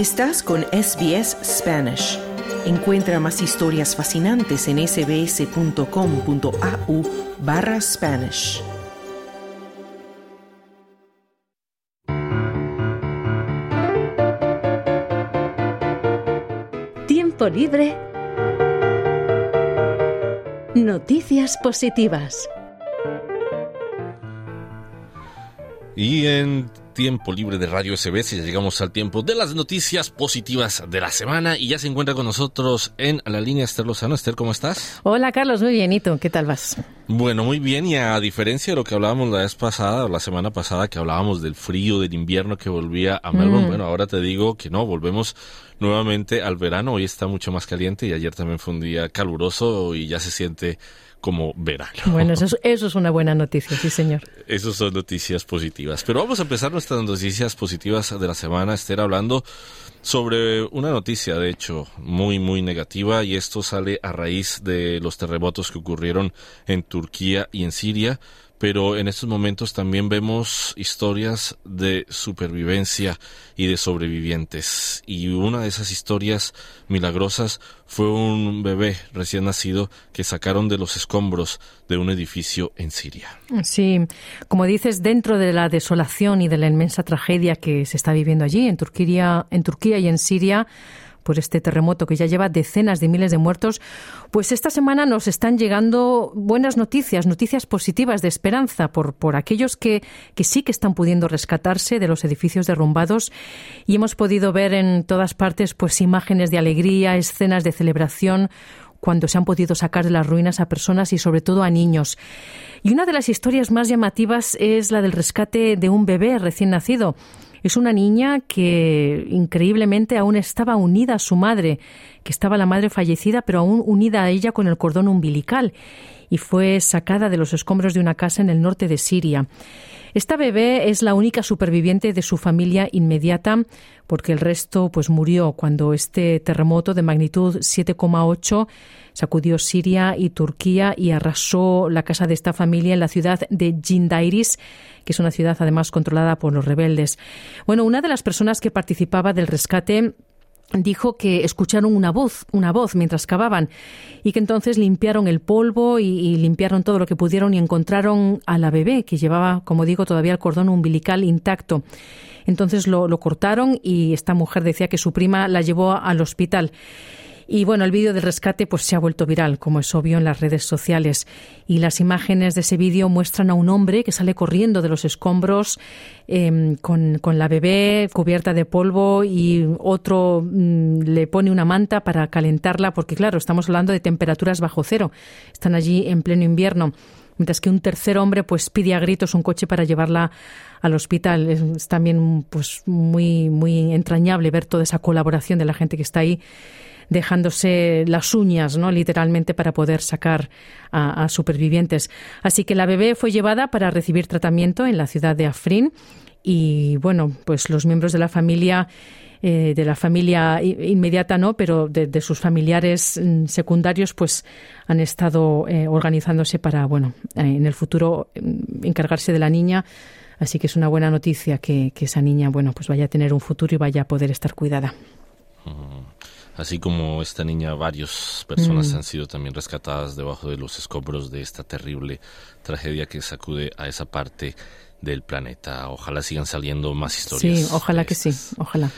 Estás con SBS Spanish. Encuentra más historias fascinantes en sbs.com.au barra Spanish. Tiempo libre. Noticias positivas. Y en tiempo libre de Radio SBS ya llegamos al tiempo de las noticias positivas de la semana y ya se encuentra con nosotros en la línea Esther Lozano. Esther, ¿cómo estás? Hola Carlos, muy bien. ¿Y tú? ¿Qué tal vas? Bueno, muy bien y a diferencia de lo que hablábamos la vez pasada o la semana pasada que hablábamos del frío, del invierno que volvía a Melbourne, Mm. bueno, ahora te digo que no, volvemos nuevamente al verano. Hoy está mucho más caliente y ayer también fue un día caluroso y ya se siente como verano. Bueno, eso es, eso es una buena noticia, sí señor. Esas son noticias positivas. Pero vamos a empezar nuestras noticias positivas de la semana, Esther, hablando sobre una noticia, de hecho, muy, muy negativa, y esto sale a raíz de los terremotos que ocurrieron en Turquía y en Siria. Pero en estos momentos también vemos historias de supervivencia y de sobrevivientes. Y una de esas historias milagrosas fue un bebé recién nacido que sacaron de los escombros de un edificio en Siria. Sí, como dices, dentro de la desolación y de la inmensa tragedia que se está viviendo allí, en Turquía, en Turquía y en Siria, por este terremoto que ya lleva decenas de miles de muertos, pues esta semana nos están llegando buenas noticias, noticias positivas de esperanza por, por aquellos que, que sí que están pudiendo rescatarse de los edificios derrumbados y hemos podido ver en todas partes pues imágenes de alegría, escenas de celebración cuando se han podido sacar de las ruinas a personas y sobre todo a niños. Y una de las historias más llamativas es la del rescate de un bebé recién nacido. Es una niña que increíblemente aún estaba unida a su madre, que estaba la madre fallecida, pero aún unida a ella con el cordón umbilical, y fue sacada de los escombros de una casa en el norte de Siria. Esta bebé es la única superviviente de su familia inmediata, porque el resto pues murió cuando este terremoto de magnitud 7,8 sacudió Siria y Turquía y arrasó la casa de esta familia en la ciudad de Jindairis, que es una ciudad además controlada por los rebeldes. Bueno, una de las personas que participaba del rescate dijo que escucharon una voz, una voz mientras cavaban y que entonces limpiaron el polvo y, limpiaron todo lo que pudieron y encontraron a la bebé que llevaba, como digo, todavía el cordón umbilical intacto. Entonces lo, lo cortaron y esta mujer decía que su prima la llevó al hospital. Y bueno, el vídeo del rescate pues se ha vuelto viral, como es obvio en las redes sociales. Y las imágenes de ese vídeo muestran a un hombre que sale corriendo de los escombros eh, con, con, la bebé cubierta de polvo y otro mm, le pone una manta para calentarla, porque claro, estamos hablando de temperaturas bajo cero. Están allí en pleno invierno mientras que un tercer hombre pues pide a gritos un coche para llevarla al hospital. Es, es, también pues muy muy entrañable ver toda esa colaboración de la gente que está ahí dejándose las uñas, ¿no? literalmente, para poder sacar a, supervivientes. Así que la bebé fue llevada para recibir tratamiento en la ciudad de Afrin y, bueno, pues los miembros de la familia eh, de la familia inmediata no, pero de, de sus familiares mm, secundarios, pues han estado eh, organizándose para, bueno, eh, en el futuro mm, encargarse de la niña. Así que es una buena noticia que, que, esa niña, bueno, pues vaya a tener un futuro y vaya a poder estar cuidada. Así como esta niña, varias personas mm. han sido también rescatadas debajo de los escombros de esta terrible tragedia que sacude a esa parte del planeta. Ojalá sigan saliendo más historias. Sí, ojalá que sí, ojalá.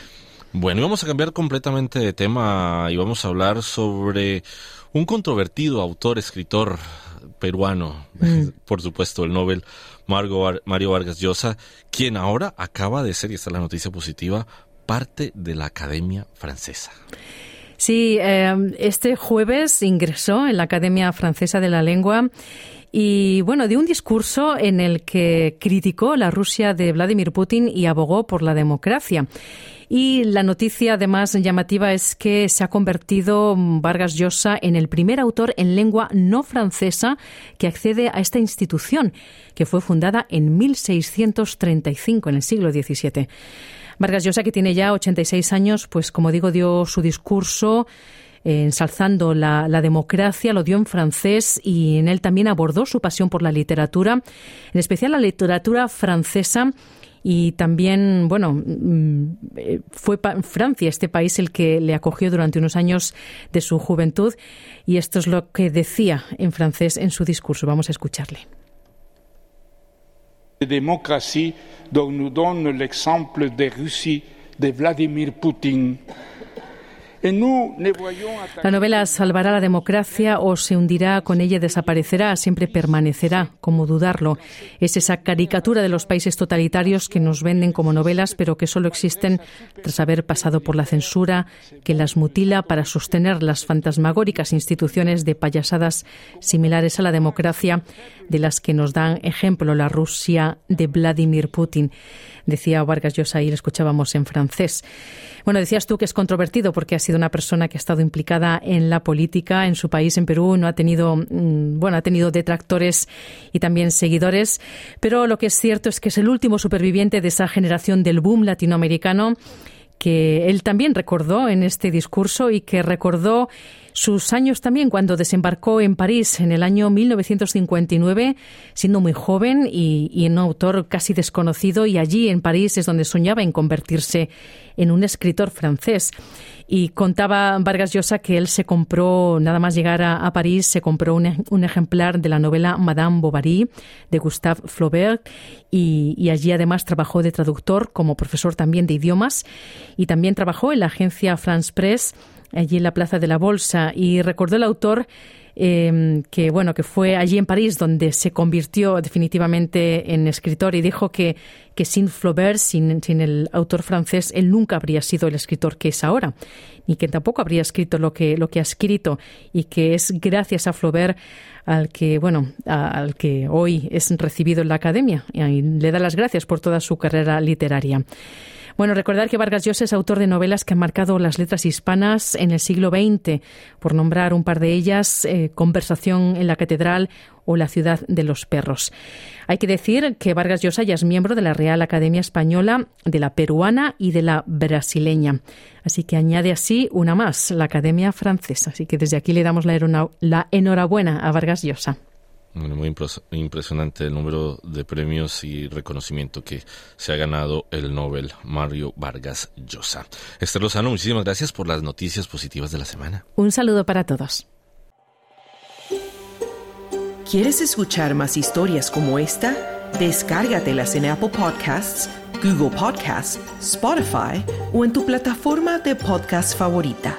Bueno, y vamos a cambiar completamente de tema y vamos a hablar sobre un controvertido autor, escritor peruano, mm. por supuesto, el Nobel Margo, Mario Vargas Llosa, quien ahora acaba de ser, y esta es la noticia positiva, parte de la Academia Francesa. Sí, eh, este jueves ingresó en la Academia Francesa de la Lengua y bueno, dio un discurso en el que criticó la Rusia de Vladimir Putin y abogó por la democracia. Y la noticia además llamativa es que se ha convertido Vargas Llosa en el primer autor en lengua no francesa que accede a esta institución, que fue fundada en 1635, en el siglo XVII. Vargas Llosa, que tiene ya 86 años, pues como digo, dio su discurso ensalzando la, democracia, lo dio en francés y en él también abordó su pasión por la literatura, en especial la literatura francesa y también, bueno, mm, eh, fue Francia, este país, el que le acogió durante unos años de su juventud y esto es lo que decía en francés en su discurso. Vamos a escucharle. démocratie dont nous donne l'exemple de Russie de Vladimir Poutine la novela salvará la democracia o se hundirá, con ella desaparecerá, siempre permanecerá, como dudarlo. Es esa caricatura de los países totalitarios que nos venden como novelas, pero que solo existen tras haber pasado por la censura, que las mutila para sostener las fantasmagóricas instituciones de payasadas similares a la democracia, de las que nos dan ejemplo la Rusia de Vladimir Putin. Decía Vargas Llosa y lo escuchábamos en francés. Bueno, decías tú que es controvertido porque ha sido una persona que ha estado implicada en la política en su país, en Perú, no ha tenido, mm, bueno, ha tenido detractores y también seguidores, pero lo que es cierto es que es el último superviviente de esa generación del boom latinoamericano que él también recordó en este discurso y que recordó sus años también cuando desembarcó en París en el año 1959, siendo muy joven y, un autor casi desconocido, y allí en París es donde soñaba en convertirse en un escritor francés. Y contaba Vargas Llosa que él se compró, nada más llegar a, París, se compró un, ejemplar de la novela Madame Bovary de Gustave Flaubert y, y, allí además trabajó de traductor como profesor también de idiomas y también trabajó en la agencia France Press allí en la Plaza de la Bolsa y recordó el autor em, que bueno que fue allí en París donde se convirtió definitivamente en escritor y dijo que, que sin Flaubert, sin, sin, el autor francés, él nunca habría sido el escritor que es ahora, ni que tampoco habría escrito lo que, lo que ha escrito, y que es gracias a Flaubert al que, bueno, al que hoy es recibido en la academia, y le da las gracias por toda su carrera literaria. Bueno, recordar que Vargas Llosa es autor de novelas que han marcado las letras hispanas en el siglo XX, por nombrar un par de ellas, eh, Conversación en la Catedral o La ciudad de los perros. Hay que decir que Vargas Llosa ya es miembro de la Real Academia Española, de la peruana y de la brasileña. Así que añade así una más, la Academia Francesa. Así que desde aquí le damos la, la enhorabuena a Vargas Llosa. Muy impresionante el número de premios y reconocimiento que se ha ganado el Nobel Mario Vargas Llosa. Esther Lozano, muchísimas gracias por las noticias positivas de la semana. Un saludo para todos. ¿Quieres escuchar más historias como esta? Descárgatelas en Apple Podcasts, Google Podcasts, Spotify o en tu plataforma de podcast favorita.